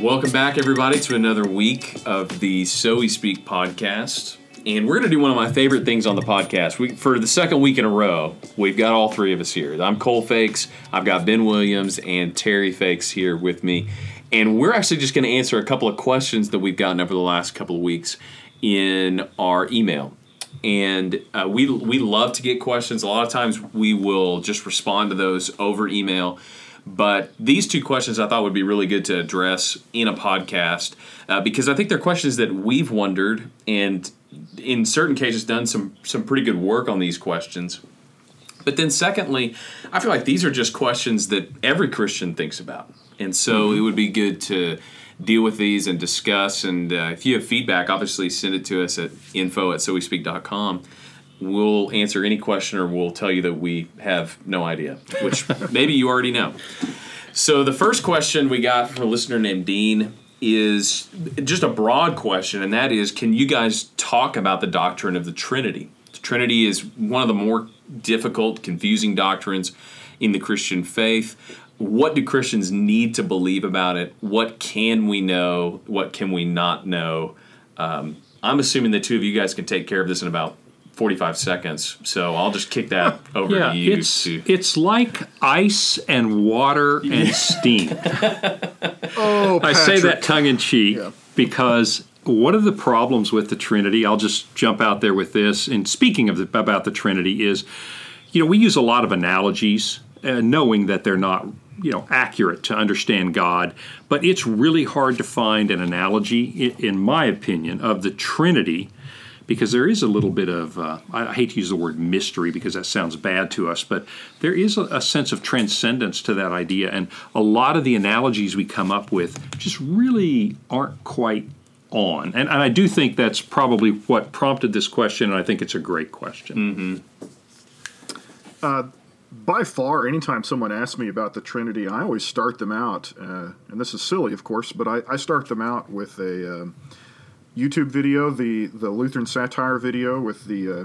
Welcome back, everybody, to another week of the So We Speak podcast. And we're going to do one of my favorite things on the podcast. We, for the second week in a row, we've got all three of us here. I'm Cole Feix, I've got Ben Williams, and Terry Feix here with me. And we're actually just going to answer a couple of questions that we've gotten over the last couple of weeks in our email. And uh, we, we love to get questions. A lot of times we will just respond to those over email. But these two questions I thought would be really good to address in a podcast uh, because I think they're questions that we've wondered and in certain cases done some some pretty good work on these questions. But then secondly, I feel like these are just questions that every Christian thinks about. And so mm-hmm. it would be good to deal with these and discuss. And uh, if you have feedback, obviously send it to us at info at sowespeak.com we'll answer any question or we'll tell you that we have no idea, which maybe you already know. So the first question we got from a listener named Dean is just a broad question, and that is can you guys talk about the doctrine of the Trinity? The Trinity is one of the more difficult, confusing doctrines in the Christian faith. What do Christians need to believe about it? What can we know? What can we not know? Um, I'm assuming the two of you guys can take care of this in about 45 seconds. So I'll just kick that over yeah, to you. It's, to... it's like ice and water and steam. oh, Patrick. I say that tongue in cheek yeah. because one of the problems with the Trinity, I'll just jump out there with this, and speaking of the, about the Trinity, is you know, we use a lot of analogies, uh, knowing that they're not you know accurate to understand God, but it's really hard to find an analogy, in my opinion, of the Trinity because there is a little bit of, uh, I hate to use the word mystery because that sounds bad to us, but there is a, a, sense of transcendence to that idea. And a lot of the analogies we come up with just really aren't quite on. And, and I do think that's probably what prompted this question, and I think it's a great question. Mm-hmm. Uh, by far, anytime someone asks me about the Trinity, I always start them out, uh, and this is silly, of course, but I, I start them out with a. Um, YouTube video, the the Lutheran satire video with the uh,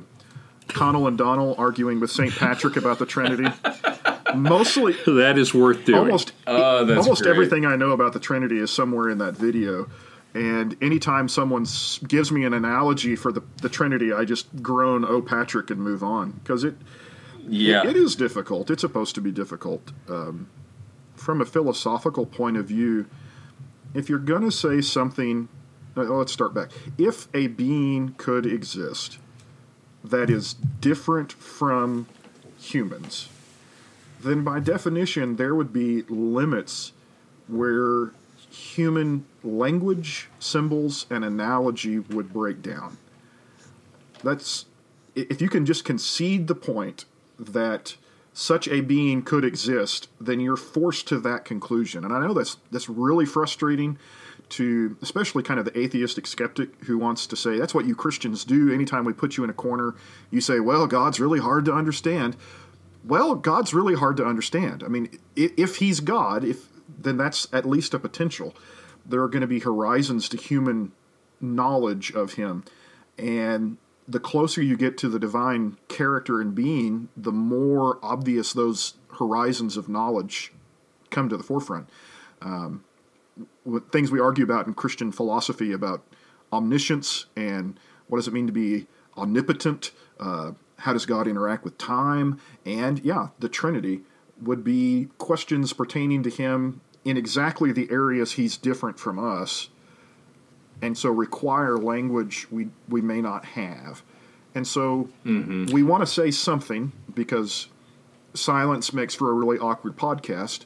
Connell and Donnell arguing with St. Patrick about the Trinity. Mostly, that is worth doing. Almost, oh, almost great. everything I know about the Trinity is somewhere in that video. And anytime someone gives me an analogy for the, the Trinity, I just groan, "Oh, Patrick," and move on because it, yeah, it, it is difficult. It's supposed to be difficult um, from a philosophical point of view. If you're going to say something Uh, let's start back. If a being could exist that is different from humans, then by definition there would be limits where human language, symbols, and analogy would break down. That's if you can just concede the point that such a being could exist, then you're forced to that conclusion. And I know that's that's really frustrating to especially kind of the atheistic skeptic who wants to say that's what you Christians do. Anytime we put you in a corner, you say, "Well, God's really hard to understand." Well, God's really hard to understand. I mean, if He's God, if then that's at least a potential. There are going to be horizons to human knowledge of Him, and the closer you get to the divine character and being, the more obvious those horizons of knowledge come to the forefront. Um, things we argue about in Christian philosophy about omniscience and what does it mean to be omnipotent? Uh, how does God interact with time? And yeah, the Trinity would be questions pertaining to Him in exactly the areas He's different from us, and so require language we we may not have. And so mm-hmm. we want to say something because silence makes for a really awkward podcast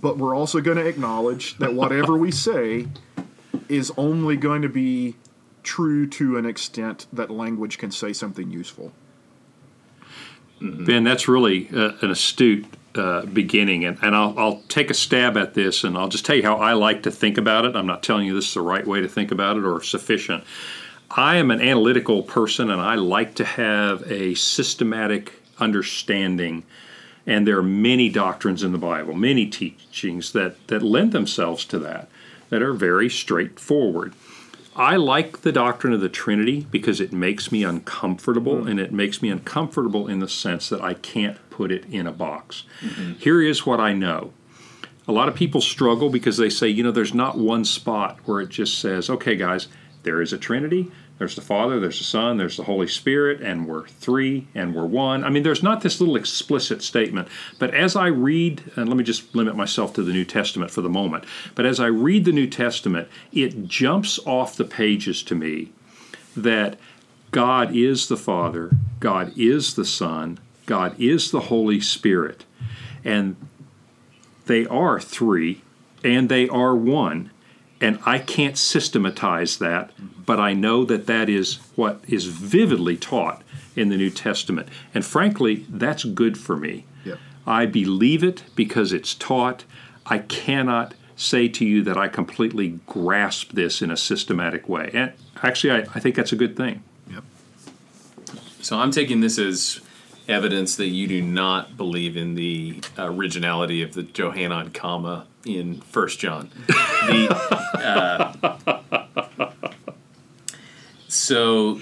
but we're also going to acknowledge that whatever we say is only going to be true to an extent that language can say something useful. Ben, that's really uh, an astute uh, beginning, and, and I'll, I'll, take a stab at this, and I'll just tell you how I like to think about it. I'm not telling you this is the right way to think about it or sufficient. I am an analytical person, and I like to have a systematic understanding and there are many doctrines in the Bible, many teachings that, that lend themselves to that, that are very straightforward. I like the doctrine of the Trinity because it makes me uncomfortable, mm-hmm. and it makes me uncomfortable in the sense that I can't put it in a box. Mm-hmm. Here is what I know A lot of people struggle because they say, you know, there's not one spot where it just says, okay, guys, there is a Trinity. There's the Father, there's the Son, there's the Holy Spirit, and we're three and we're one. I mean, there's not this little explicit statement. But as I read, and let me just limit myself to the New Testament for the moment, but as I read the New Testament, it jumps off the pages to me that God is the Father, God is the Son, God is the Holy Spirit. And they are three and they are one. And I can't systematize that, but I know that that is what is vividly taught in the New Testament. And frankly, that's good for me. Yep. I believe it because it's taught. I cannot say to you that I completely grasp this in a systematic way. And actually, I, I think that's a good thing. Yep. So I'm taking this as evidence that you do not believe in the originality of the Johannine comma in First John. The, uh, so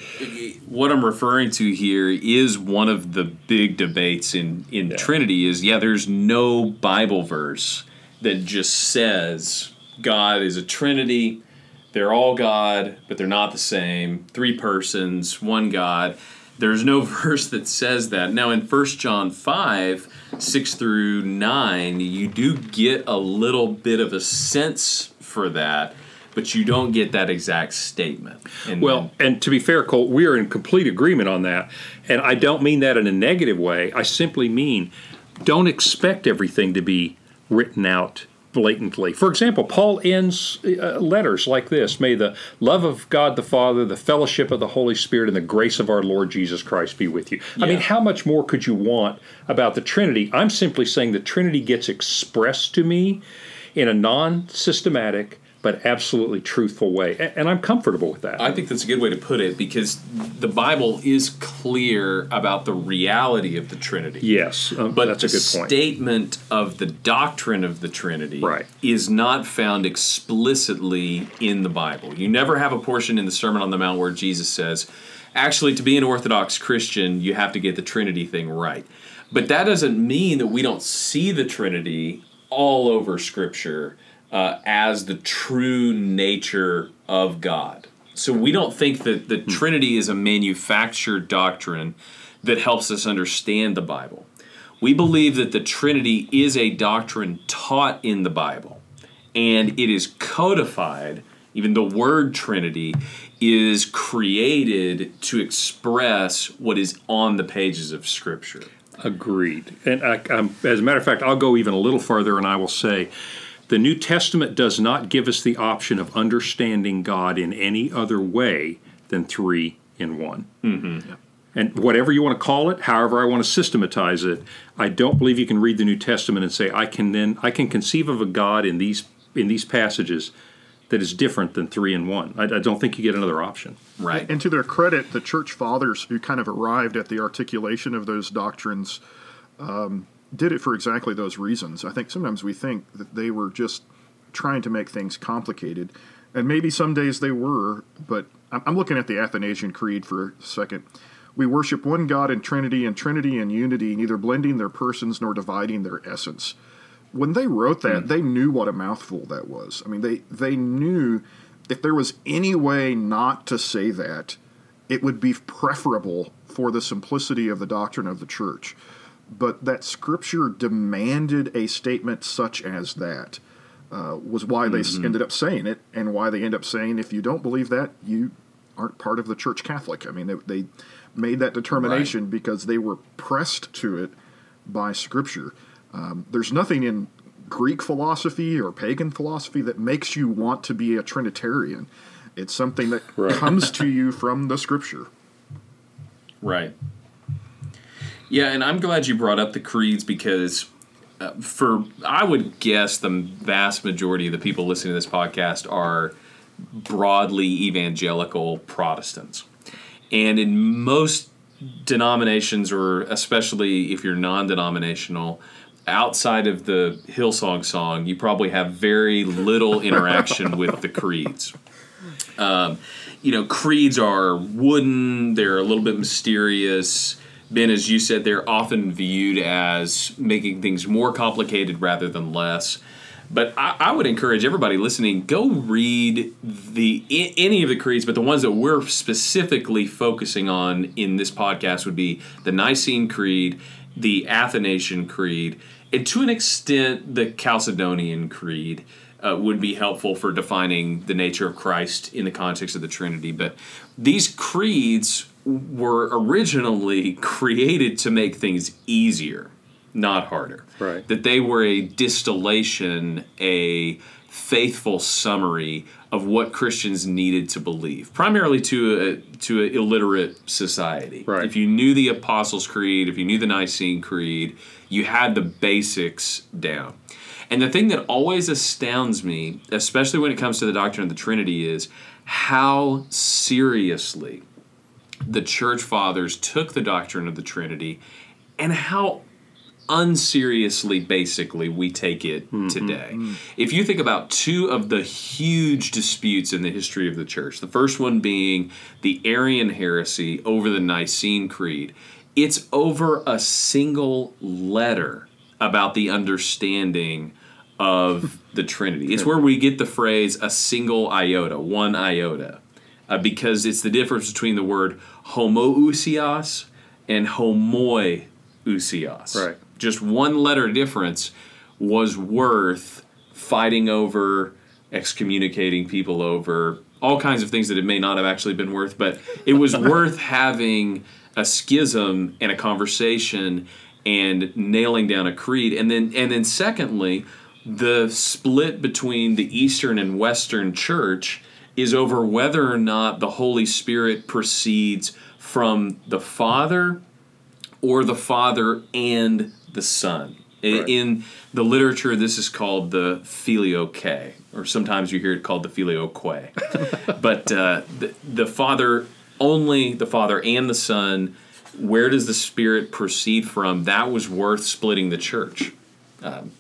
what I'm referring to here is one of the big debates in in Yeah. Trinity. Is yeah, there's no Bible verse that just says God is a Trinity. They're all God, but they're not the same. Three persons, one God. There's no verse that says that. Now, in 1 John 5, 6 through 9, you do get a little bit of a sense for that, but you don't get that exact statement. And Well, and to be fair, Cole, we are in complete agreement on that. And I don't mean that in a negative way. I simply mean don't expect everything to be written out blatantly. For example, Paul ends uh, letters like this May the love of God the Father, the fellowship of the Holy Spirit, and the grace of our Lord Jesus Christ be with you. I mean, how much more could you want about the Trinity? I'm simply saying the Trinity gets expressed to me in a non systematic, but absolutely truthful way. And I'm comfortable with that. I think that's a good way to put it because the Bible is clear about the reality of the Trinity. Yes, um, But that's a good point. statement of the doctrine of the Trinity Right. is not found explicitly in the Bible. You never have a portion in the Sermon on the Mount where Jesus says, actually, to be an Orthodox Christian, you have to get the Trinity thing right. But that doesn't mean that we don't see the Trinity all over Scripture uh, as the true nature of God. So we don't think that the Trinity is a manufactured doctrine that helps us understand the Bible. We believe that the Trinity is a doctrine taught in the Bible and it is codified. Even the word Trinity is created to express what is on the pages of Scripture. Agreed. And I, as a matter of fact, I'll go even a little further and I will say the New Testament does not give us the option of understanding God in any other way than three in one. Mm-hmm. And whatever you want to call it, however I want to systematize it, I don't believe you can read the New Testament and say I can then I can conceive of a God in these in these passages that is different than three in one. I, I don't think you get another option. Right. And to their credit, the church fathers who kind of arrived at the articulation of those doctrines um, did it for exactly those reasons. I think sometimes we think that they were just trying to make things complicated, and maybe some days they were, but I'm I'm looking at the Athanasian Creed for a second. We worship one God in Trinity and Trinity in unity, neither blending their persons nor dividing their essence. When they wrote that, hmm. they knew what a mouthful that was. I mean, they they knew if there was any way not to say that, it would be preferable for the simplicity of the doctrine of the church. But that Scripture demanded a statement such as that uh, was why they s ended up saying it, and why they end up saying, if you don't believe that, you aren't part of the Church Catholic. I mean, they, they made that determination because they were pressed to it by Scripture. Um, there's nothing in Greek philosophy or pagan philosophy that makes you want to be a Trinitarian. It's something that Right. comes to you from the Scripture. Right. Yeah, and I'm glad you brought up the creeds because uh, for I would guess the vast majority of the people listening to this podcast are broadly evangelical Protestants. And in most denominations or especially if you're non-denominational outside of the Hillsong song, you probably have very little interaction with the creeds you know, creeds are wooden, they're a little bit mysterious. Ben, as you said, they're often viewed as making things more complicated rather than less. But I, I, would encourage everybody listening go read the any of the creeds, but the ones that we're specifically focusing on in this podcast would be the Nicene Creed, the Athanasian Creed, and to an extent the Chalcedonian Creed. Uh, would be helpful for defining the nature of Christ in the context of the Trinity. But these creeds were originally created to make things easier not harder. Right. That they were a distillation, a faithful summary of what Christians needed to believe, primarily to a to an illiterate society. Right. If you knew the Apostles' Creed, if you knew the Nicene Creed, you had the basics down. And the thing that always astounds me, especially when it comes to the doctrine of the Trinity, is how seriously the church fathers took the doctrine of the Trinity and how unseriously basically we take it mm-hmm. today. Mm-hmm. If you think about two of the huge disputes in the history of the church, the first one being the Arian heresy over the Nicene Creed, it's over a single letter about the understanding of the Trinity. It's where we get the phrase a single iota, one iota, uh, because it's the difference between the word homoousios and homoiousios. Right just one letter difference was worth fighting over, excommunicating people over, all kinds of things that it may not have actually been worth, but it was worth having a schism and a conversation and nailing down a creed. And then and then secondly, the split between the Eastern and Western church is over whether or not the Holy Spirit proceeds from the Father or the Father and the Son. Right. In the literature, this is called the filioque, or sometimes you hear it called the filioque. but uh, the, the Father, only the Father and the Son, where does the Spirit proceed from? That was worth splitting the church um,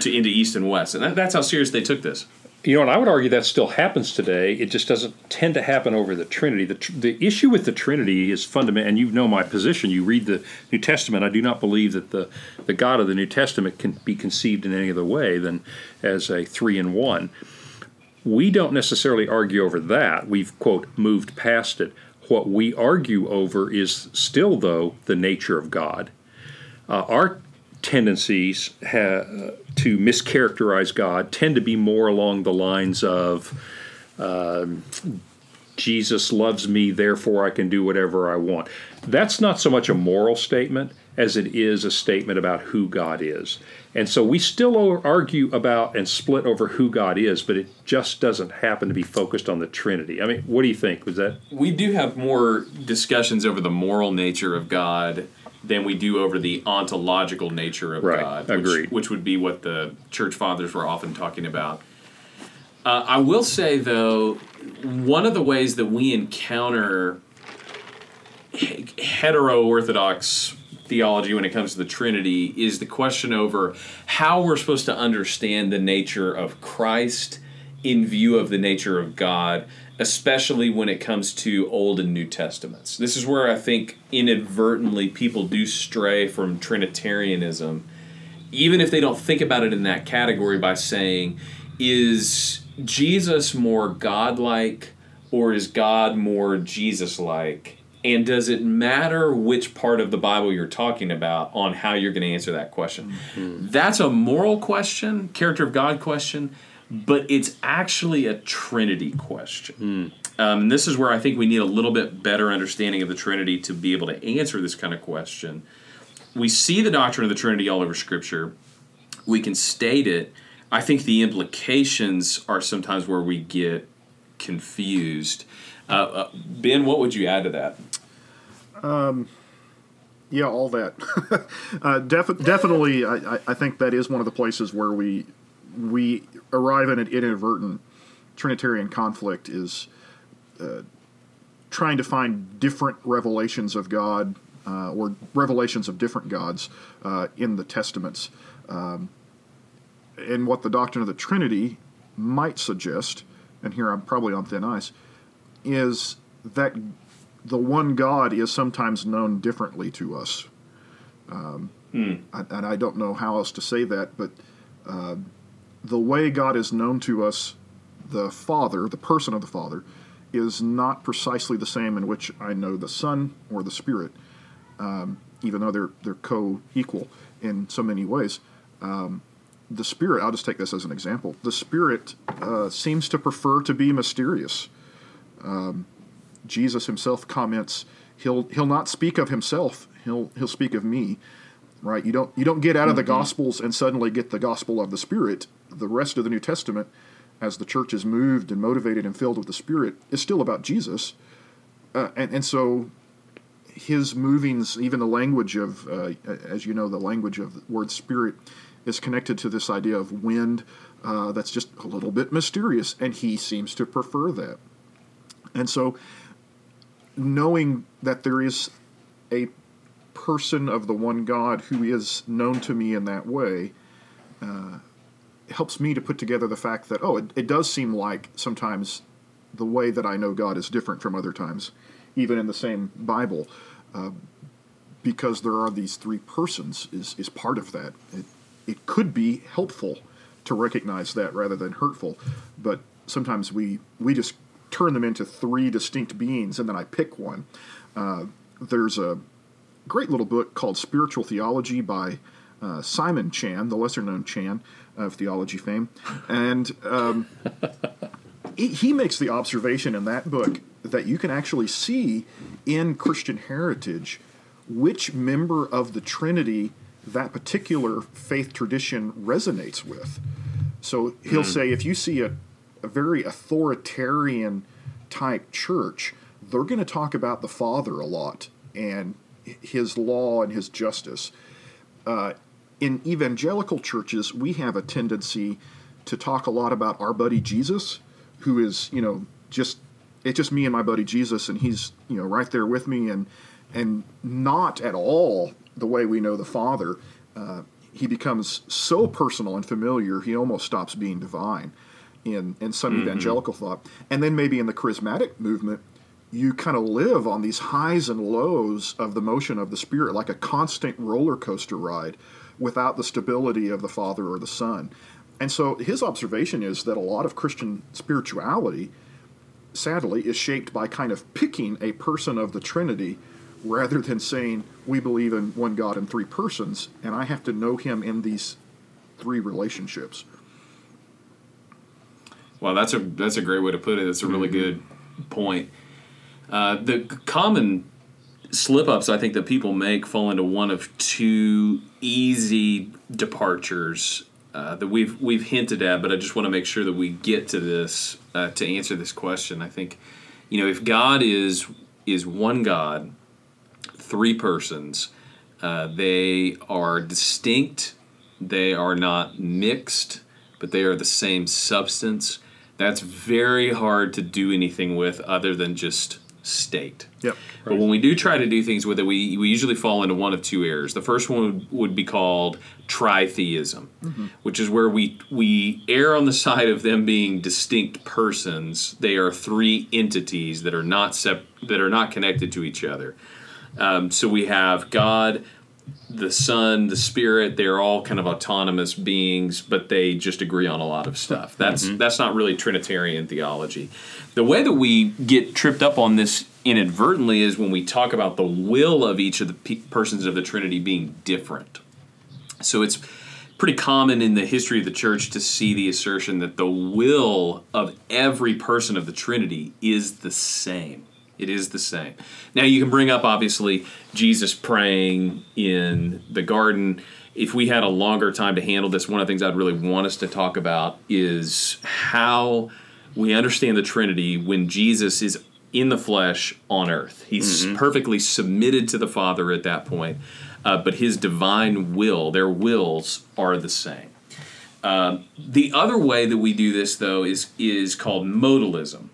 to into East and West. And that, that's how serious they took this. You know, and I would argue that still happens today. It just doesn't tend to happen over the Trinity. The, the issue with the Trinity is fundamental, and you know my position. You read the New Testament. I do not believe that the, the God of the New Testament can be conceived in any other way than as a three in one. We don't necessarily argue over that. We've, quote, moved past it. What we argue over is still, though, the nature of God. Uh, our tendencies ha- to mischaracterize God tend to be more along the lines of um, Jesus loves me, therefore I can do whatever I want. That's not so much a moral statement as it is a statement about who God is. And so we still argue about and split over who God is, but it just doesn't happen to be focused on the Trinity. I mean, what do you think? Was that We do have more discussions over the moral nature of God than we do over the ontological nature of right. God. Which, Agreed. Which would be what the church fathers were often talking about. Uh, I will say, though, one of the ways that we encounter hetero orthodox theology when it comes to the Trinity is the question over how we're supposed to understand the nature of Christ in view of the nature of God especially when it comes to Old and New Testaments. This is where I think inadvertently people do stray from Trinitarianism, even if they don't think about it in that category by saying, is Jesus more godlike or is God more Jesus like? And does it matter which part of the Bible you're talking about on how you're going to answer that question? Mm-hmm. That's a moral question, character of God question but it's actually a Trinity question. Mm. Um, and this is where I think we need a little bit better understanding of the Trinity to be able to answer this kind of question. We see the doctrine of the Trinity all over Scripture. We can state it. I think the implications are sometimes where we get confused. Uh, uh, ben, what would you add to that? Um, yeah, all that. uh, def- definitely, I, I think that is one of the places where we we arrive at an inadvertent Trinitarian conflict is uh, trying to find different revelations of God uh, or revelations of different gods uh, in the Testaments. Um, and what the doctrine of the Trinity might suggest, and here I'm probably on thin ice, is that the one God is sometimes known differently to us. Um, mm. I, and I don't know how else to say that, but. Uh, the way God is known to us, the Father, the person of the Father, is not precisely the same in which I know the Son or the Spirit, um, even though they're they're co-equal in so many ways. Um, the Spirit, I'll just take this as an example. The Spirit uh, seems to prefer to be mysterious. Um, Jesus himself comments, "He'll he'll not speak of himself. He'll he'll speak of me." Right? You don't you don't get out of the Gospels and suddenly get the gospel of the Spirit. The rest of the New Testament, as the church is moved and motivated and filled with the Spirit, is still about Jesus. Uh, and and so his movings, even the language of, uh, as you know, the language of the word spirit is connected to this idea of wind uh, that's just a little bit mysterious, and he seems to prefer that. And so, knowing that there is a person of the one God who is known to me in that way uh, helps me to put together the fact that, oh, it, it does seem like sometimes the way that I know God is different from other times, even in the same Bible. Uh, because there are these three persons is, is part of that. It, it could be helpful to recognize that rather than hurtful, but sometimes we we just turn them into three distinct beings, and then I pick one. Uh, there's a great little book called Spiritual Theology by uh, Simon Chan, the lesser known Chan of theology fame, and um, he, he makes the observation in that book that you can actually see in Christian heritage which member of the Trinity that particular faith tradition resonates with. So he'll say if you see a, a very authoritarian type church, they're going to talk about the Father a lot and his law and his justice. Uh, in evangelical churches, we have a tendency to talk a lot about our buddy Jesus, who is, you know, just it's just me and my buddy Jesus, and he's, you know, right there with me, and and not at all the way we know the Father. Uh, he becomes so personal and familiar, he almost stops being divine in, in some mm-hmm. evangelical thought. And then maybe in the charismatic movement, you kind of live on these highs and lows of the motion of the Spirit, like a constant roller coaster ride without the stability of the Father or the Son. And so his observation is that a lot of Christian spirituality, sadly, is shaped by kind of picking a person of the Trinity rather than saying we believe in one God in three persons, and I have to know Him in these three relationships. Well, that's a that's a great way to put it. That's a really mm-hmm. good point. Uh, the common slip ups I think that people make fall into one of two easy departures uh, that we've we've hinted at, but I just want to make sure that we get to this uh, to answer this question. I think, you know, if God is is one God, three persons. Uh, they are distinct, they are not mixed, but they are the same substance. That's very hard to do anything with other than just state. Yep. But when we do try to do things with it, we, we usually fall into one of two errors. The first one would, would be called tritheism, mm-hmm. which is where we we err on the side of them being distinct persons. They are three entities that are not sep- that are not connected to each other. Um, so we have God, the Son, the Spirit. They're all kind of autonomous beings, but they just agree on a lot of stuff. That's mm-hmm. that's not really Trinitarian theology. The way that we get tripped up on this inadvertently is when we talk about the will of each of the pe- persons of the Trinity being different. So it's pretty common in the history of the church to see the assertion that the will of every person of the Trinity is the same. It is the same. Now you can bring up obviously Jesus praying in the garden. If we had a longer time to handle this, one of the things I'd really want us to talk about is how we understand the Trinity when Jesus is in the flesh on earth. He's mm-hmm. perfectly submitted to the Father at that point, uh, but his divine will, their wills are the same. Uh, the other way that we do this, though, is is called modalism,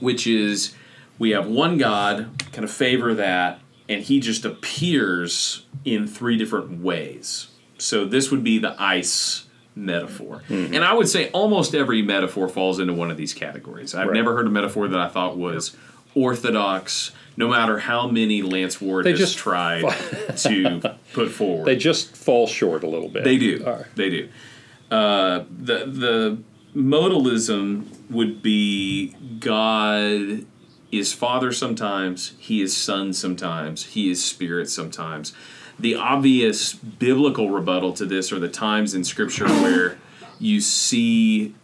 which is we have one God, kind of favor that, and he just appears in three different ways. So this would be the ice metaphor. Mm-hmm. And I would say almost every metaphor falls into one of these categories. I've right. never heard a metaphor that I thought was orthodox, no matter how many Lance Ward they has just tried to put forward. They just fall short a little bit. They do. Right. They do. uh, the the modalism would be God is Father sometimes, He is Son sometimes, He is Spirit sometimes. The obvious biblical rebuttal to this are the times in Scripture where you see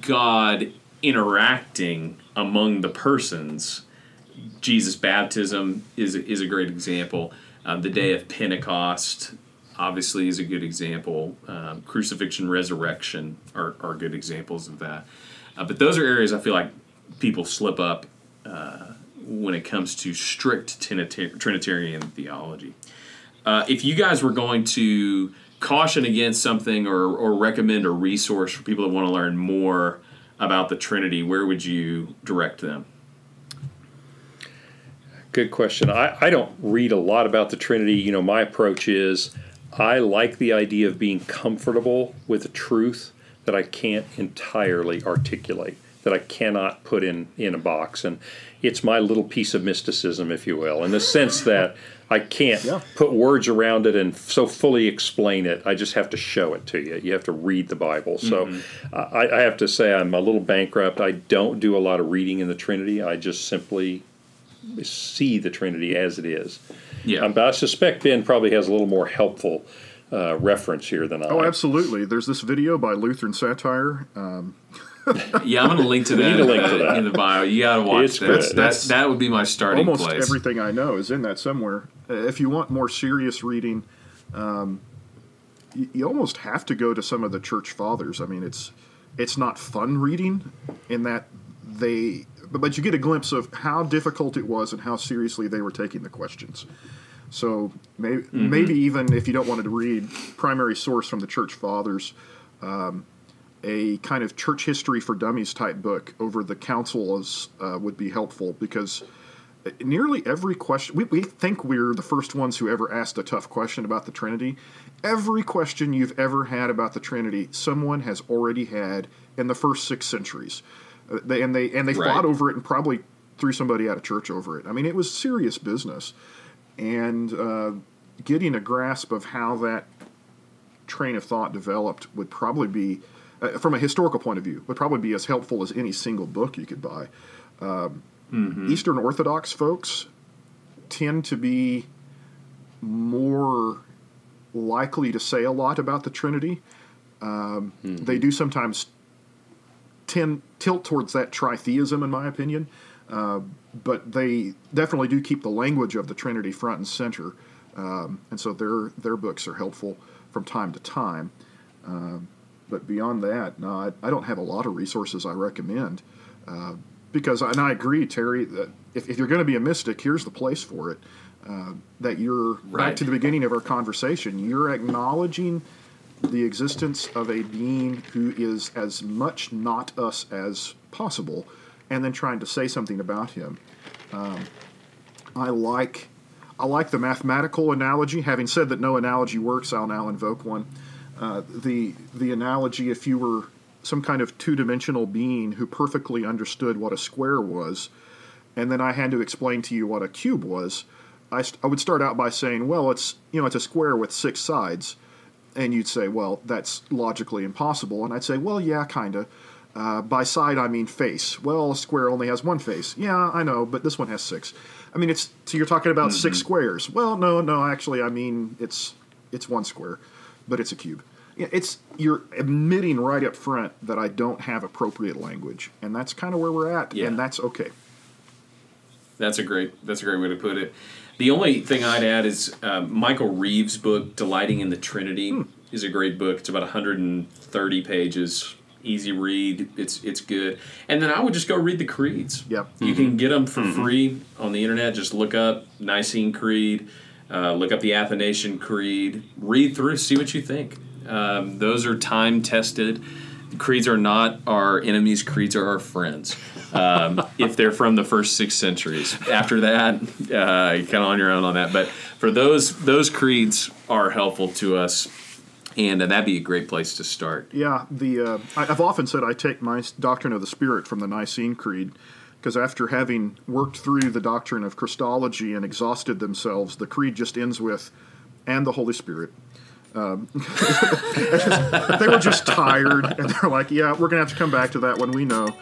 God interacting among the persons. Jesus' baptism is is a great example. Um, the day of Pentecost obviously is a good example. Um, crucifixion, resurrection are, are good examples of that. Uh, but those are areas I feel like people slip up when it comes to strict Trinitarian theology. Uh, if you guys were going to caution against something or, or recommend a resource for people that want to learn more about the Trinity, where would you direct them? Good question. I, I don't read a lot about the Trinity. You know, my approach is I like the idea of being comfortable with a truth that I can't entirely articulate, that I cannot put in, in a box. And it's my little piece of mysticism, if you will, in the sense that I can't yeah. put words around it and so fully explain it. I just have to show it to you. You have to read the Bible. So mm-hmm. I, I have to say I'm a little bankrupt. I don't do a lot of reading in the Trinity. I just simply see the Trinity as it is. Yeah. Um, but I suspect Ben probably has a little more helpful uh, reference here than I. Oh, absolutely. There's this video by Lutheran Satire. Um, yeah, I'm going to link to that. link to that in the bio. You got to watch it's that. That's, that would be my starting almost place. everything I know is in that somewhere. Uh, if you want more serious reading, um, you, you almost have to go to some of the church fathers. I mean, it's it's not fun reading in that they but you get a glimpse of how difficult it was and how seriously they were taking the questions. So maybe, mm-hmm. maybe even if you don't want to read primary source from the church fathers, um, a kind of church history for dummies type book over the councils uh, would be helpful because nearly every question we, we think we're the first ones who ever asked a tough question about the trinity every question you've ever had about the trinity someone has already had in the first six centuries uh, they, and they and they right. fought over it and probably threw somebody out of church over it. I mean, it was serious business, and uh, getting a grasp of how that train of thought developed would probably be, uh, from a historical point of view, would probably be as helpful as any single book you could buy. Um, mm-hmm. Eastern Orthodox folks tend to be more likely to say a lot about the Trinity. Um, mm-hmm. They do sometimes tend tilt towards that tritheism, in my opinion. Uh, but they definitely do keep the language of the Trinity front and center, um, and so their their books are helpful from time to time. Uh, but beyond that, no, I, I, don't have a lot of resources I recommend uh, because, and I agree, Terry, that if, if you're going to be a mystic, here's the place for it. Uh, that you're right. back to the beginning of our conversation. You're acknowledging the existence of a being who is as much not us as possible, and then trying to say something about him. Um, I like I like the mathematical analogy. Having said that no analogy works, I'll now invoke one. Uh, the the analogy, if you were some kind of two dimensional being who perfectly understood what a square was, and then I had to explain to you what a cube was, I, st- I would start out by saying, well, it's you know it's a square with six sides and you'd say, well, that's logically impossible. And I'd say, well, yeah, kind of. Uh, by side, I mean face. Well, a square only has one face. Yeah, I know, but this one has six. I mean, it's so you're talking about mm-hmm. six squares. Well, no, no, actually, I mean it's it's one square, but it's a cube. It's you're admitting right up front that I don't have appropriate language, and that's kind of where we're at, yeah. and that's okay. That's a great that's a great way to put it. The only thing I'd add is uh, Michael Reeves' book, Delighting in the Trinity, hmm. is a great book. It's about 130 pages, easy read. It's it's good. And then I would just go read the creeds. Yep. You mm-hmm. can get them for mm-hmm. free on the internet. Just look up Nicene Creed, uh, look up the Athanasian Creed, read through, see what you think. Um, those are time tested. Creeds are not our enemies. Creeds are our friends um, if they're from the first six centuries. After that, uh, kind of on your own on that. But for those those creeds are helpful to us, and uh, that'd be a great place to start. Yeah, the uh, I've often said I take my doctrine of the Spirit from the Nicene Creed because after having worked through the doctrine of Christology and exhausted themselves, the creed just ends with, and the Holy Spirit. Um, they were just tired, and they're like, "Yeah, we're gonna have to come back to that one. We know."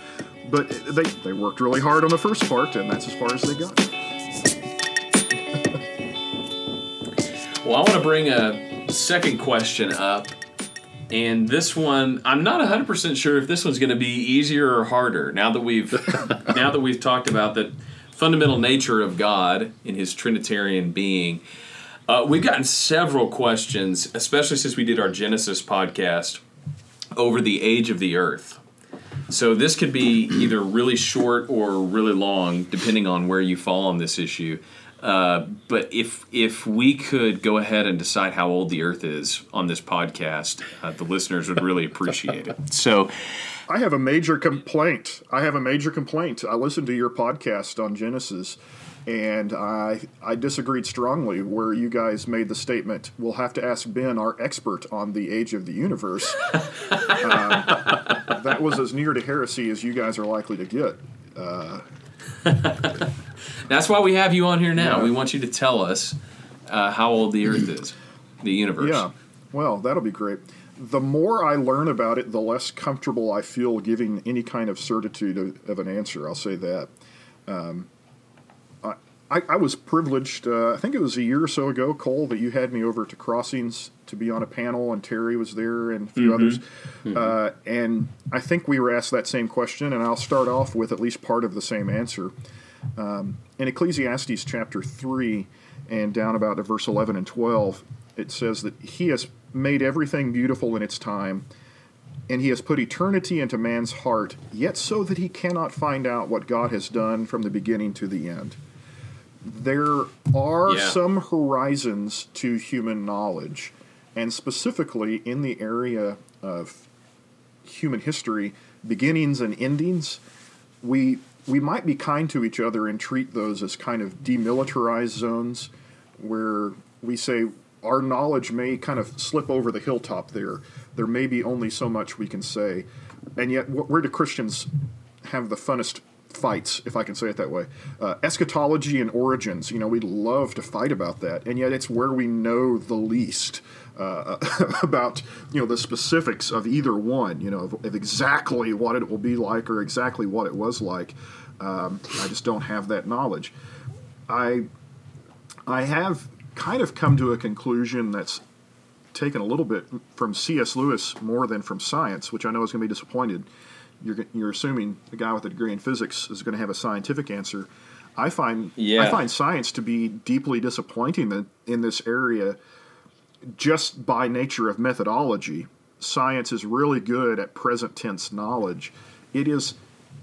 But they they worked really hard on the first part, and that's as far as they got. well, I want to bring a second question up. And this one, I'm not 100% sure if this one's going to be easier or harder. Now that we've now that we've talked about the fundamental nature of God in His Trinitarian being, uh, we've gotten several questions, especially since we did our Genesis podcast over the age of the Earth. So this could be either really short or really long, depending on where you fall on this issue. Uh, but if if we could go ahead and decide how old the Earth is on this podcast, uh, the listeners would really appreciate it. So, I have a major complaint. I have a major complaint. I listened to your podcast on Genesis, and I I disagreed strongly where you guys made the statement. We'll have to ask Ben, our expert on the age of the universe. uh, that was as near to heresy as you guys are likely to get. Uh, that's why we have you on here now. Yeah. We want you to tell us uh, how old the Earth is, the universe. Yeah, well, that'll be great. The more I learn about it, the less comfortable I feel giving any kind of certitude of, of an answer. I'll say that. Um, I, I, was privileged, uh, I think it was a year or so ago, Cole, that you had me over to Crossings to be on a panel, and Terry was there and a few others. Uh, and I think we were asked that same question, and I'll start off with at least part of the same answer. Um, in Ecclesiastes chapter 3 and down about to verse 11 and 12, it says that he has made everything beautiful in its time, and he has put eternity into man's heart, yet so that he cannot find out what God has done from the beginning to the end. There are Yeah. some horizons to human knowledge, and specifically in the area of human history, beginnings and endings, we we might be kind to each other and treat those as kind of demilitarized zones where we say our knowledge may kind of slip over the hilltop there. There may be only so much we can say. And yet, where do Christians have the funnest fights, if I can say it that way? Uh, eschatology and origins, you know, we love to fight about that. And yet, it's where we know the least uh, about, you know, the specifics of either one, you know, of, of exactly what it will be like or exactly what it was like. Um, I just don't have that knowledge. I I have kind of come to a conclusion that's taken a little bit from C.S. Lewis more than from science, which I know is going to be disappointed. You're, you're assuming a guy with a degree in physics is going to have a scientific answer. I find Yeah. I find science to be deeply disappointing in, in this area, just by nature of methodology. Science is really good at present tense knowledge. It is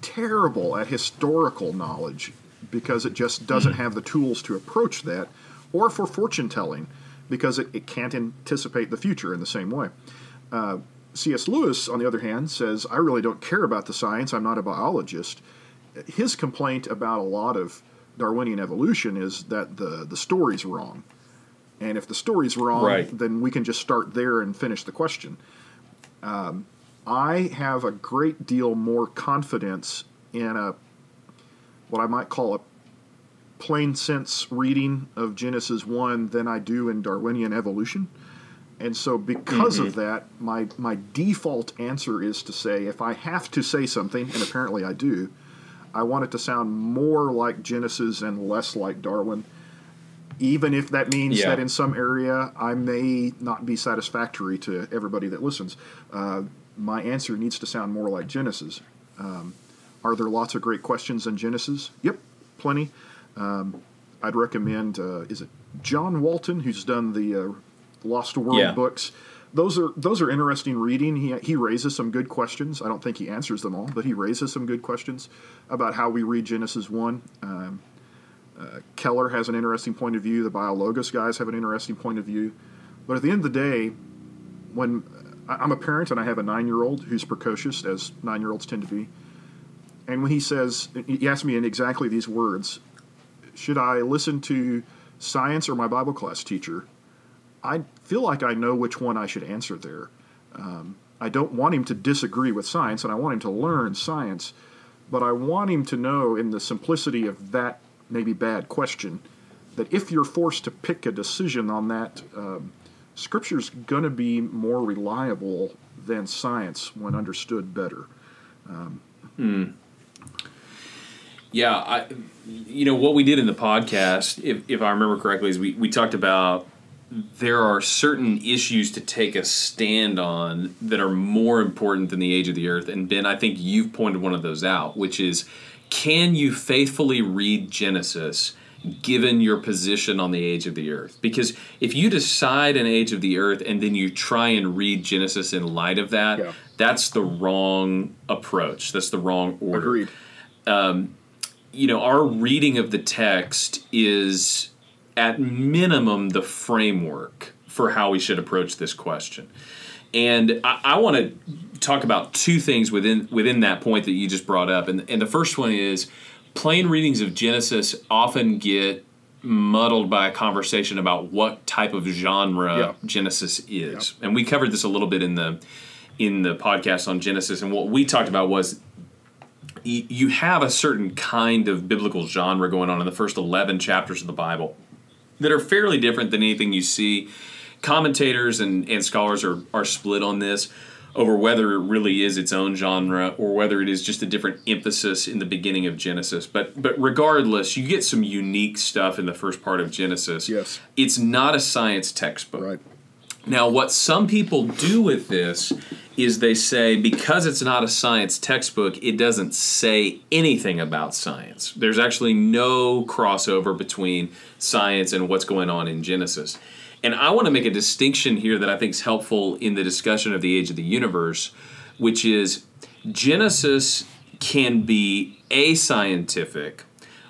terrible at historical knowledge because it just doesn't have the tools to approach that, or for fortune telling because it, it can't anticipate the future in the same way. Uh, C.S. Lewis, on the other hand, says, I really don't care about the science, I'm not a biologist. His complaint about a lot of Darwinian evolution is that the, the story's wrong. And if the story's wrong, Right. then we can just start there and finish the question. Um, I have a great deal more confidence in a what I might call a plain sense reading of Genesis 1 than I do in Darwinian evolution. And so, because of that, my, my default answer is to say if I have to say something, and apparently I do, I want it to sound more like Genesis and less like Darwin, even if that means Yeah. that in some area I may not be satisfactory to everybody that listens. Uh, my answer needs to sound more like Genesis. Um, are there lots of great questions in Genesis? Yep, plenty. Um, I'd recommend, uh, is it John Walton, who's done the uh, Lost World Yeah. books? Those are those are interesting reading. He he raises some good questions. I don't think he answers them all, but he raises some good questions about how we read Genesis one. Um, uh, Keller has an interesting point of view. The Biologos guys have an interesting point of view. But at the end of the day, when I'm a parent and I have a nine year old who's precocious, as nine year olds tend to be, and when he says, he asks me in exactly these words, should I listen to science or my Bible class teacher? I feel like I know which one I should answer there. Um, I don't want him to disagree with science, and I want him to learn science, but I want him to know, in the simplicity of that maybe bad question, that if you're forced to pick a decision on that um, Scripture's going to be more reliable than science when understood better. Um, hmm. Yeah, I, you know what we did in the podcast, if, if I remember correctly, is we, we talked about there are certain issues to take a stand on that are more important than the age of the earth. And Ben, I think you've pointed one of those out, which is can you faithfully read Genesis given your position on the age of the earth? Because if you decide an age of the earth and then you try and read Genesis in light of that, yeah. that's the wrong approach. That's the wrong order. Agreed. Um, you know, our reading of the text is at minimum the framework for how we should approach this question. And I, I want to talk about two things within within that point that you just brought up. And, and the first one is plain readings of Genesis often get muddled by a conversation about what type of genre yeah. Genesis is. Yeah. And we covered this a little bit in the in the podcast on Genesis and what we talked about was you have a certain kind of biblical genre going on in the first 11 chapters of the Bible that are fairly different than anything you see. Commentators and, and scholars are, are split on this over whether it really is its own genre or whether it is just a different emphasis in the beginning of Genesis. But but regardless, you get some unique stuff in the first part of Genesis. Yes. It's not a science textbook. Right. Now, what some people do with this is they say because it's not a science textbook, it doesn't say anything about science. There's actually no crossover between science and what's going on in Genesis. And I want to make a distinction here that I think is helpful in the discussion of the age of the universe, which is Genesis can be ascientific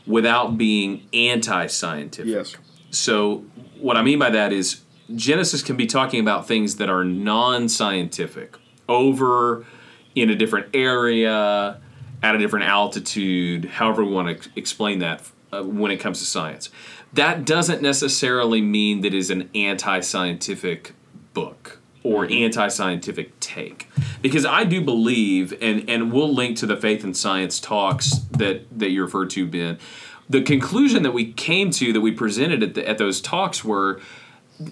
without being anti scientific. Yes. So, what I mean by that is Genesis can be talking about things that are non scientific over in a different area at a different altitude, however we want to explain that uh, when it comes to science. That doesn't necessarily mean that it is an anti scientific book or mm-hmm. anti scientific take. Because I do believe, and, and we'll link to the faith and science talks that, that you referred to, Ben. The conclusion that we came to, that we presented at, the, at those talks, were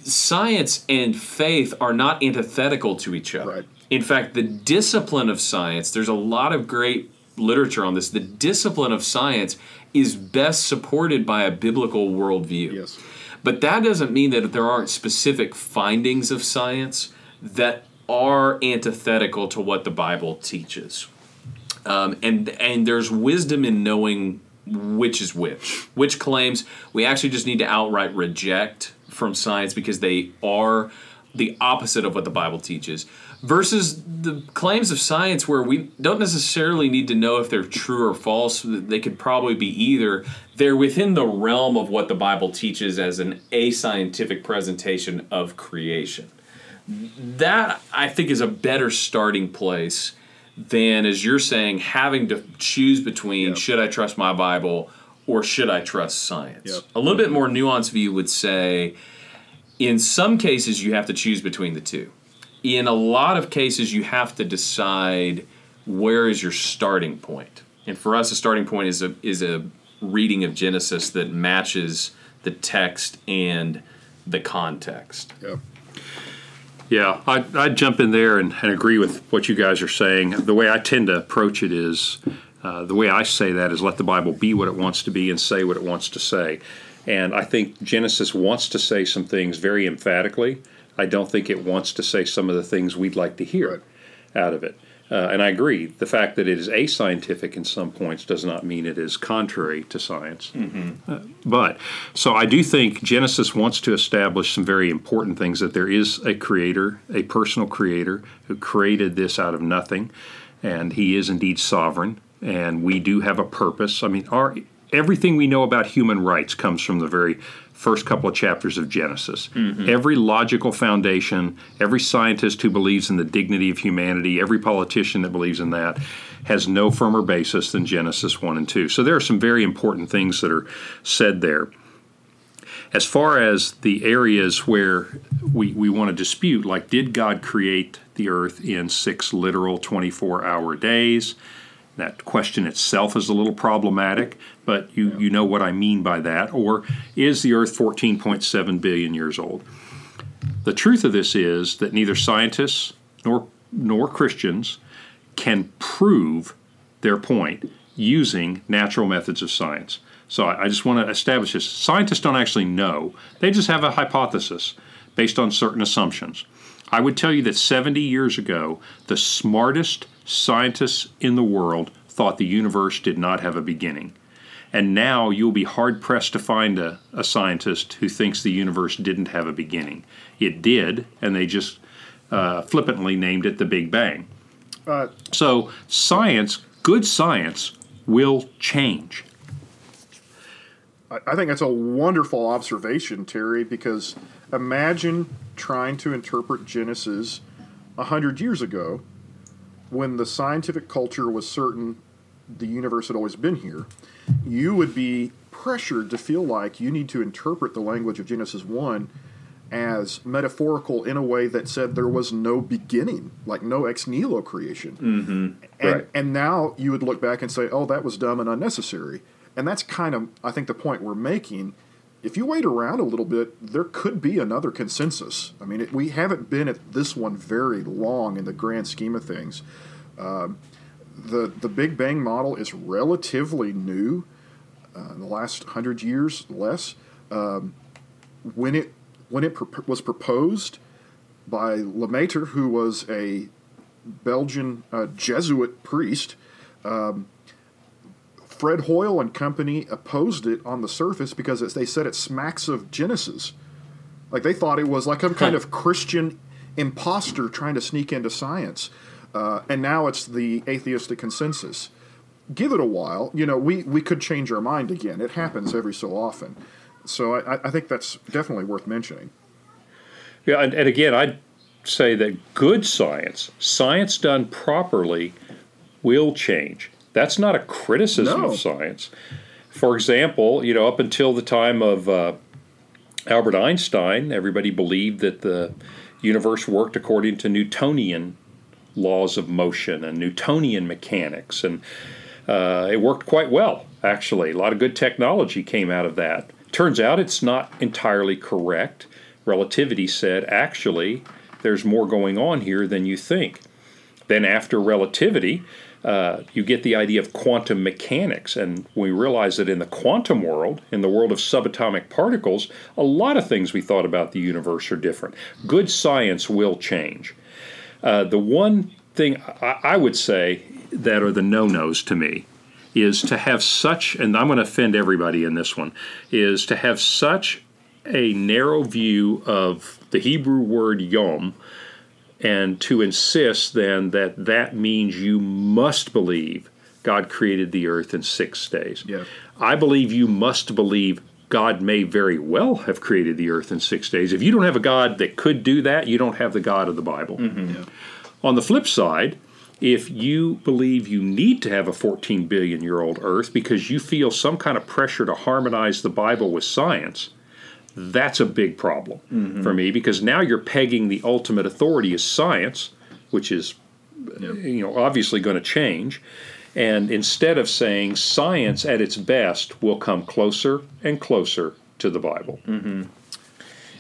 science and faith are not antithetical to each other. Right. In fact, the discipline of science, there's a lot of great literature on this. The discipline of science is best supported by a biblical worldview. Yes. But that doesn't mean that there aren't specific findings of science that are antithetical to what the Bible teaches. Um, and and there's wisdom in knowing which is which. Which claims we actually just need to outright reject from science because they are the opposite of what the Bible teaches versus the claims of science where we don't necessarily need to know if they're true or false they could probably be either they're within the realm of what the bible teaches as an ascientific presentation of creation that i think is a better starting place than as you're saying having to choose between yep. should i trust my bible or should i trust science yep. a little bit more nuanced view would say in some cases you have to choose between the two in a lot of cases, you have to decide where is your starting point. And for us, a starting point is a is a reading of Genesis that matches the text and the context. Yeah. Yeah, I'd, I'd jump in there and, and, agree with what you guys are saying. The way I tend to approach it is uh, the way I say that is let the Bible be what it wants to be and say what it wants to say. And I think Genesis wants to say some things very emphatically I don't think it wants to say some of the things we'd like to hear right. out of it. Uh, and I agree. The fact that it is ascientific in some points does not mean it is contrary to science. Mm-hmm. Uh, but so I do think Genesis wants to establish some very important things that there is a creator, a personal creator, who created this out of nothing, and he is indeed sovereign. And we do have a purpose. I mean, our everything we know about human rights comes from the very first couple of chapters of Genesis. Mm-hmm. Every logical foundation, every scientist who believes in the dignity of humanity, every politician that believes in that has no firmer basis than Genesis 1 and 2. So there are some very important things that are said there. As far as the areas where we, we want to dispute, like did God create the earth in six literal 24 hour days? That question itself is a little problematic, but you, you know what I mean by that. Or is the Earth 14.7 billion years old? The truth of this is that neither scientists nor nor Christians can prove their point using natural methods of science. So I, I just want to establish this. Scientists don't actually know, they just have a hypothesis based on certain assumptions. I would tell you that 70 years ago, the smartest scientists in the world thought the universe did not have a beginning. And now you'll be hard pressed to find a, a scientist who thinks the universe didn't have a beginning. It did, and they just uh, flippantly named it the Big Bang. Uh, So, science, good science, will change. I I think that's a wonderful observation, Terry, because imagine trying to interpret Genesis a hundred years ago when the scientific culture was certain the universe had always been here. You would be pressured to feel like you need to interpret the language of Genesis 1 as metaphorical in a way that said there was no beginning, like no ex nihilo creation. Mm-hmm. And, Right. and now you would look back and say, oh, that was dumb and unnecessary. And that's kind of, I think, the point we're making. If you wait around a little bit, there could be another consensus. I mean, it, we haven't been at this one very long in the grand scheme of things. Um, the the Big Bang model is relatively new, uh, in the last hundred years less. Um, when it when it was proposed by Lemaitre, who was a Belgian uh, Jesuit priest, um, Fred Hoyle and company opposed it on the surface because it's, they said it smacks of Genesis. Like they thought it was like some kind of Christian imposter trying to sneak into science. Uh, and now it's the atheistic consensus. Give it a while. You know, we, we could change our mind again. It happens every so often. So I, I think that's definitely worth mentioning. Yeah, and, and again, I'd say that good science, science done properly, will change. That's not a criticism No. of science. For example, you know, up until the time of uh, Albert Einstein, everybody believed that the universe worked according to Newtonian laws of motion and Newtonian mechanics, and uh, it worked quite well, actually. A lot of good technology came out of that. Turns out it's not entirely correct. Relativity said, actually, there's more going on here than you think. Then, after relativity, uh, you get the idea of quantum mechanics, and we realize that in the quantum world, in the world of subatomic particles, a lot of things we thought about the universe are different. Good science will change. Uh, the one thing I, I would say that are the no nos to me is to have such, and I'm going to offend everybody in this one, is to have such a narrow view of the Hebrew word yom and to insist then that that means you must believe God created the earth in six days. Yeah. I believe you must believe God may very well have created the earth in six days. If you don't have a God that could do that, you don't have the God of the Bible. Mm-hmm. On the flip side, if you believe you need to have a 14 billion year old earth because you feel some kind of pressure to harmonize the Bible with science, that's a big problem for me because now you're pegging the ultimate authority as science, which is you know obviously going to change. And instead of saying science at its best will come closer and closer to the Bible.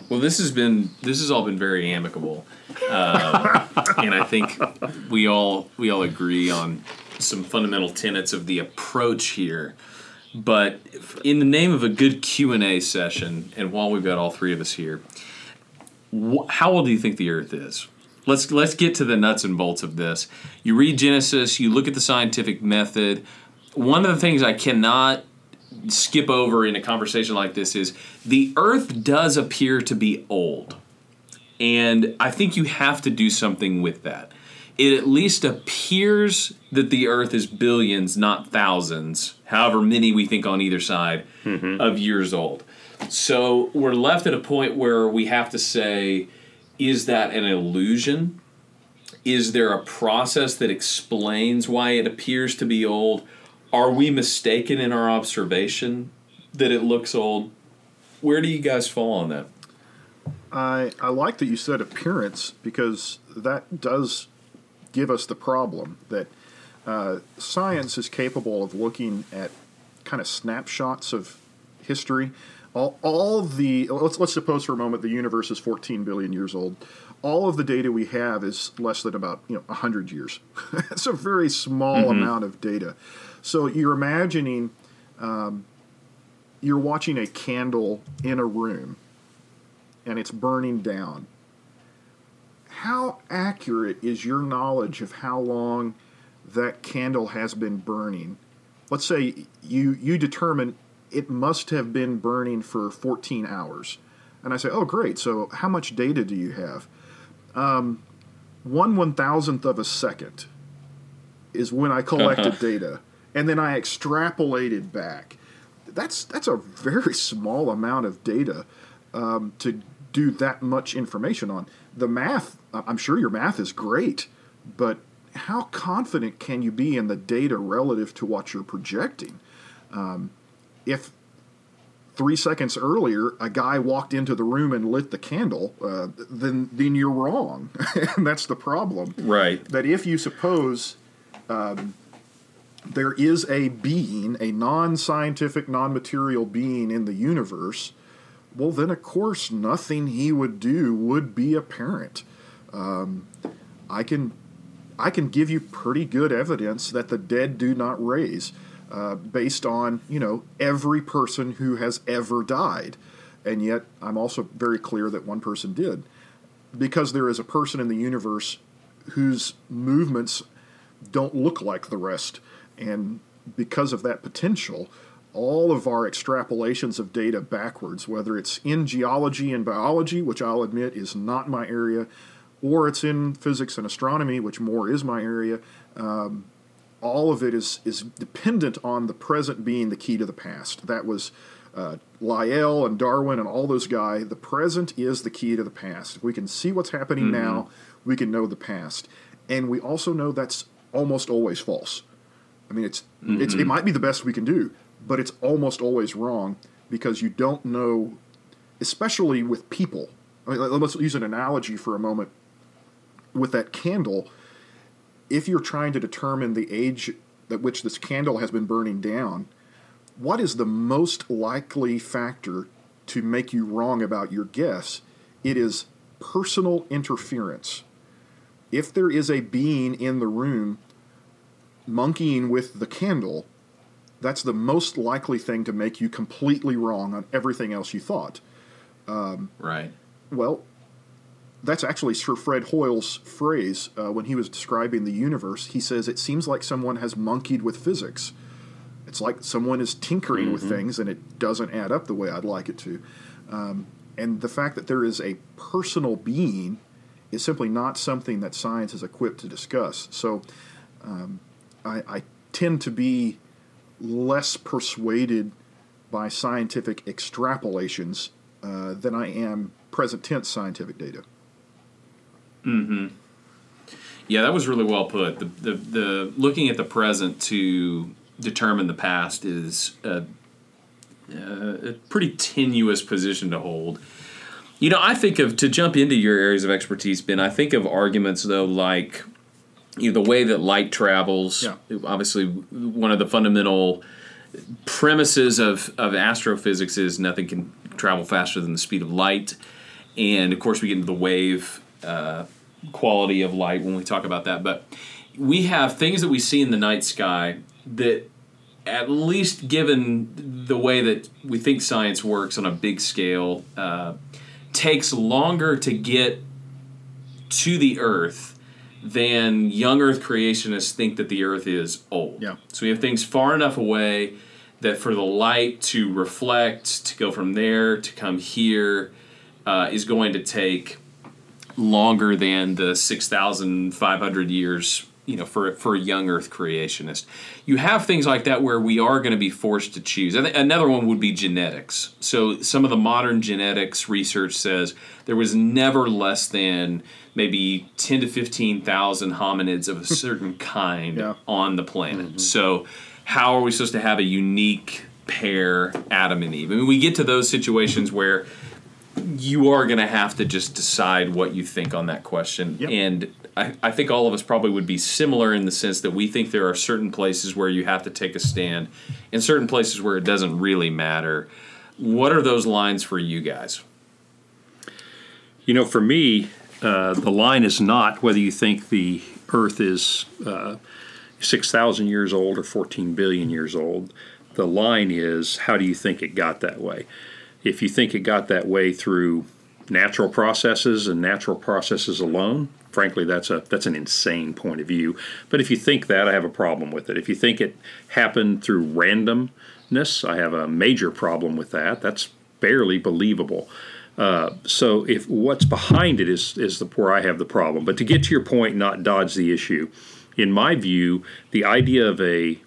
Well, this has been this has all been very amicable, um, and I think we all we all agree on some fundamental tenets of the approach here. But in the name of a good Q and A session, and while we've got all three of us here, wh- how old do you think the Earth is? Let's let's get to the nuts and bolts of this. You read Genesis, you look at the scientific method. One of the things I cannot skip over in a conversation like this is the earth does appear to be old. And I think you have to do something with that. It at least appears that the earth is billions, not thousands, however many we think on either side mm-hmm. of years old. So we're left at a point where we have to say, is that an illusion? Is there a process that explains why it appears to be old? Are we mistaken in our observation that it looks old? Where do you guys fall on that? I, I like that you said appearance because that does give us the problem that uh, science is capable of looking at kind of snapshots of history. all, all the let's let's suppose for a moment the universe is 14 billion years old. All of the data we have is less than about you know 100 years. It's a very small mm-hmm. amount of data. So you're imagining um, you're watching a candle in a room and it's burning down. How accurate is your knowledge of how long that candle has been burning? Let's say you you determine it must have been burning for 14 hours. And I say, oh, great. So how much data do you have? Um, one one thousandth of a second is when I collected uh-huh. data, and then I extrapolated back. That's that's a very small amount of data um, to do that much information on. The math, I'm sure your math is great, but how confident can you be in the data relative to what you're projecting? Um, if three seconds earlier a guy walked into the room and lit the candle, uh, then then you're wrong, and that's the problem. Right. That if you suppose um, there is a being, a non-scientific, non-material being in the universe, well, then of course nothing he would do would be apparent. Um, I can I can give you pretty good evidence that the dead do not raise uh, based on you know every person who has ever died, and yet I'm also very clear that one person did, because there is a person in the universe whose movements don't look like the rest, and because of that potential, all of our extrapolations of data backwards, whether it's in geology and biology, which I'll admit is not my area, or it's in physics and astronomy, which more is my area. Um, all of it is is dependent on the present being the key to the past. That was uh, Lyell and Darwin and all those guys. The present is the key to the past. If we can see what's happening mm-hmm. now, we can know the past, and we also know that's almost always false. I mean, it's mm-hmm. it's it might be the best we can do, but it's almost always wrong because you don't know, especially with people. I mean, let's use an analogy for a moment. With that candle, if you're trying to determine the age at which this candle has been burning down, what is the most likely factor to make you wrong about your guess? It is personal interference. If there is a being in the room monkeying with the candle, that's the most likely thing to make you completely wrong on everything else you thought. Um, right. Well, that's actually Sir Fred Hoyle's phrase uh, when he was describing the universe. He says it seems like someone has monkeyed with physics. It's like someone is tinkering mm-hmm. with things and it doesn't add up the way I'd like it to. Um, and the fact that there is a personal being is simply not something that science is equipped to discuss. So um, I, I tend to be less persuaded by scientific extrapolations uh, than I am present tense scientific data. Hmm. Yeah, that was really well put. The, the the looking at the present to determine the past is a, a pretty tenuous position to hold. You know, I think of to jump into your areas of expertise, Ben. I think of arguments though like you know the way that light travels. Yeah. Obviously, one of the fundamental premises of, of astrophysics is nothing can travel faster than the speed of light, and of course we get into the wave uh, quality of light when we talk about that. But we have things that we see in the night sky that, at least given the way that we think science works on a big scale, uh, takes longer to get to the Earth than young Earth creationists think that the Earth is old. Yeah. So we have things far enough away that for the light to reflect, to go from there to come here, uh, is going to take longer than the 6,500 years you know for for a young earth creationist. You have things like that where we are going to be forced to choose. Another one would be genetics. So some of the modern genetics research says there was never less than maybe 10 to 15,000 hominids of a certain kind yeah. on the planet. Mm-hmm. so how are we supposed to have a unique pair adam and eve? I mean we get to those situations where you are going to have to just decide what you think on that question. Yep. And I, I think all of us probably would be similar in the sense that we think there are certain places where you have to take a stand and certain places where it doesn't really matter. What are those lines for you guys? You know, for me, uh, the line is not whether you think the Earth is uh, 6,000 years old or 14 billion years old. The line is how do you think it got that way? If you think it got that way through natural processes and natural processes alone, frankly, that's a that's an insane point of view. But if you think that, I have a problem with it. If you think it happened through randomness, I have a major problem with that. That's barely believable. Uh, so if what's behind it is is the where I have the problem. But to get to your point, not dodge the issue. In my view, the idea of a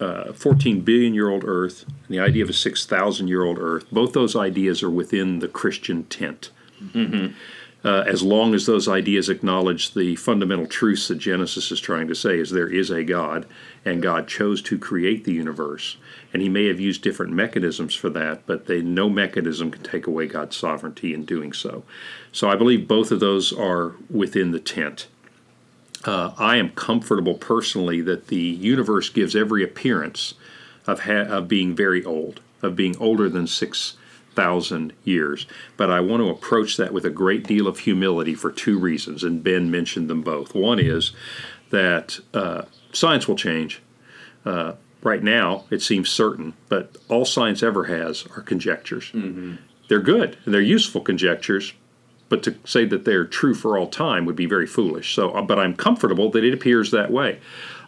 uh, 14 billion year old Earth and the idea of a 6,000 year old Earth, both those ideas are within the Christian tent. Mm-hmm. Uh, as long as those ideas acknowledge the fundamental truths that Genesis is trying to say is there is a God and God chose to create the universe and he may have used different mechanisms for that but they no mechanism can take away God's sovereignty in doing so so I believe both of those are within the tent uh, I am comfortable personally that the universe gives every appearance of, ha- of being very old, of being older than 6,000 years. But I want to approach that with a great deal of humility for two reasons, and Ben mentioned them both. One is that uh, science will change. Uh, right now, it seems certain, but all science ever has are conjectures. Mm-hmm. They're good, and they're useful conjectures, but to say that they're true for all time would be very foolish. So, uh, but I'm comfortable that it appears that way.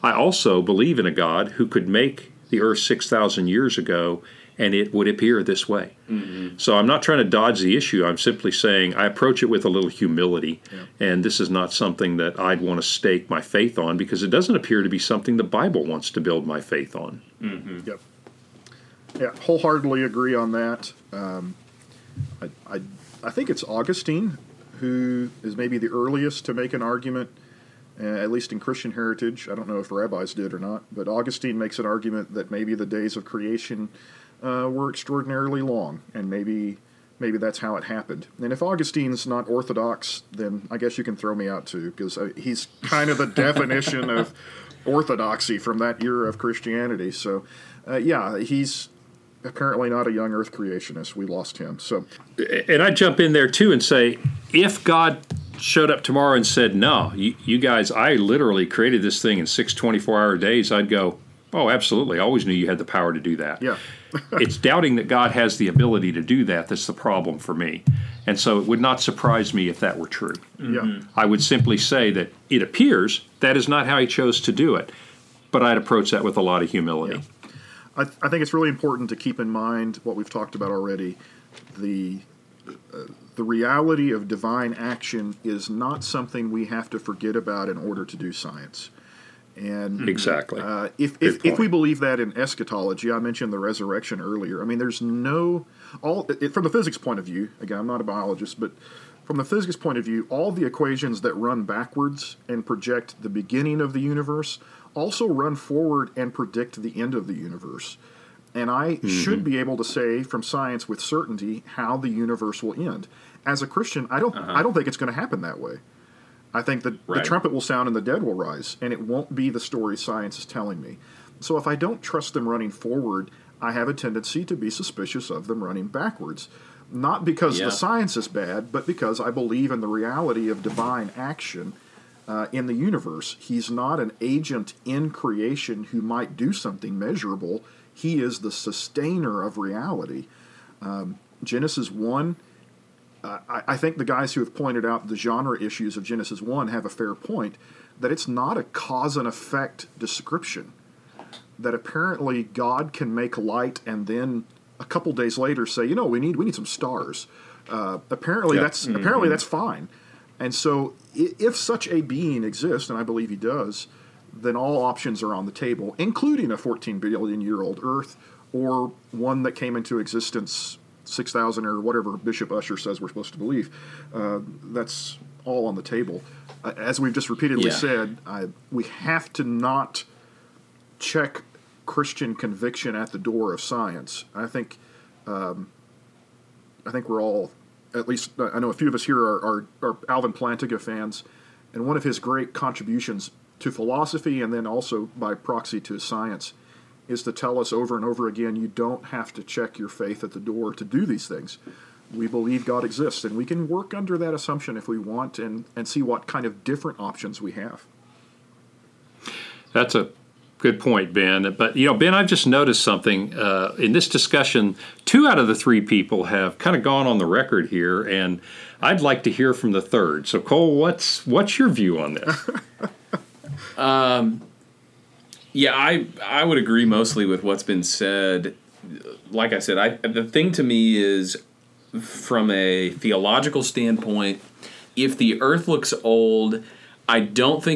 I also believe in a God who could make the earth 6,000 years ago and it would appear this way. Mm-hmm. So I'm not trying to dodge the issue. I'm simply saying I approach it with a little humility. Yeah. And this is not something that I'd want to stake my faith on because it doesn't appear to be something the Bible wants to build my faith on. Mm-hmm. Yep. Yeah, wholeheartedly agree on that. Um, I, I I think it's Augustine who is maybe the earliest to make an argument, uh, at least in Christian heritage. I don't know if rabbis did or not, but Augustine makes an argument that maybe the days of creation uh, were extraordinarily long, and maybe maybe that's how it happened. And if Augustine's not orthodox, then I guess you can throw me out too, because uh, he's kind of the definition of orthodoxy from that era of Christianity. So, uh, yeah, he's apparently not a young Earth creationist. We lost him. So, and I jump in there too and say, if God showed up tomorrow and said, "No, you, you guys, I literally created this thing in six 24-hour days," I'd go, "Oh, absolutely. I always knew you had the power to do that." Yeah. it's doubting that God has the ability to do that that's the problem for me. And so it would not surprise me if that were true. Mm-hmm. Yeah. I would simply say that it appears that is not how he chose to do it. But I'd approach that with a lot of humility. Yeah. I, th- I think it's really important to keep in mind what we've talked about already. The uh, the reality of divine action is not something we have to forget about in order to do science. And exactly, uh, if if, if, we believe that in eschatology, I mentioned the resurrection earlier. I mean, there's no all it, from the physics point of view. Again, I'm not a biologist, but from the physics point of view, all the equations that run backwards and project the beginning of the universe also run forward and predict the end of the universe. And I mm-hmm. should be able to say from science with certainty how the universe will end. As a Christian, I don't uh-huh. I don't think it's going to happen that way. I think that right. the trumpet will sound and the dead will rise, and it won't be the story science is telling me. So if I don't trust them running forward, I have a tendency to be suspicious of them running backwards. Not because yeah. the science is bad, but because I believe in the reality of divine action uh, in the universe. He's not an agent in creation who might do something measurable. He is the sustainer of reality. Um, Genesis 1, uh, I, I think the guys who have pointed out the genre issues of Genesis 1 have a fair point that it's not a cause and effect description. That apparently God can make light and then a couple days later say, you know, we need we need some stars. Uh, apparently that's mm-hmm. apparently that's fine. And so, if such a being exists, and I believe he does, then all options are on the table, including a 14 billion year old Earth or one that came into existence 6,000 or whatever Bishop Ussher says we're supposed to believe. Uh, that's all on the table. Uh, as we've just repeatedly yeah. said, I, we have to not check Christian conviction at the door of science. I think, um, I think we're all at least I know a few of us here are, are, are, Alvin Plantinga fans, and one of his great contributions to philosophy and then also by proxy to science is to tell us over and over again you don't have to check your faith at the door to do these things. We believe God exists, and we can work under that assumption if we want and, and see what kind of different options we have. That's a good point, Ben. But, you know, Ben, I've just noticed something. Uh, in this discussion, two out of the three people have kind of gone on the record here, and I'd like to hear from the third. So, Cole, what's what's your view on this? um, yeah, I I would agree mostly with what's been said. Like I said, I the thing to me is from a theological standpoint, if the earth looks old, I don't think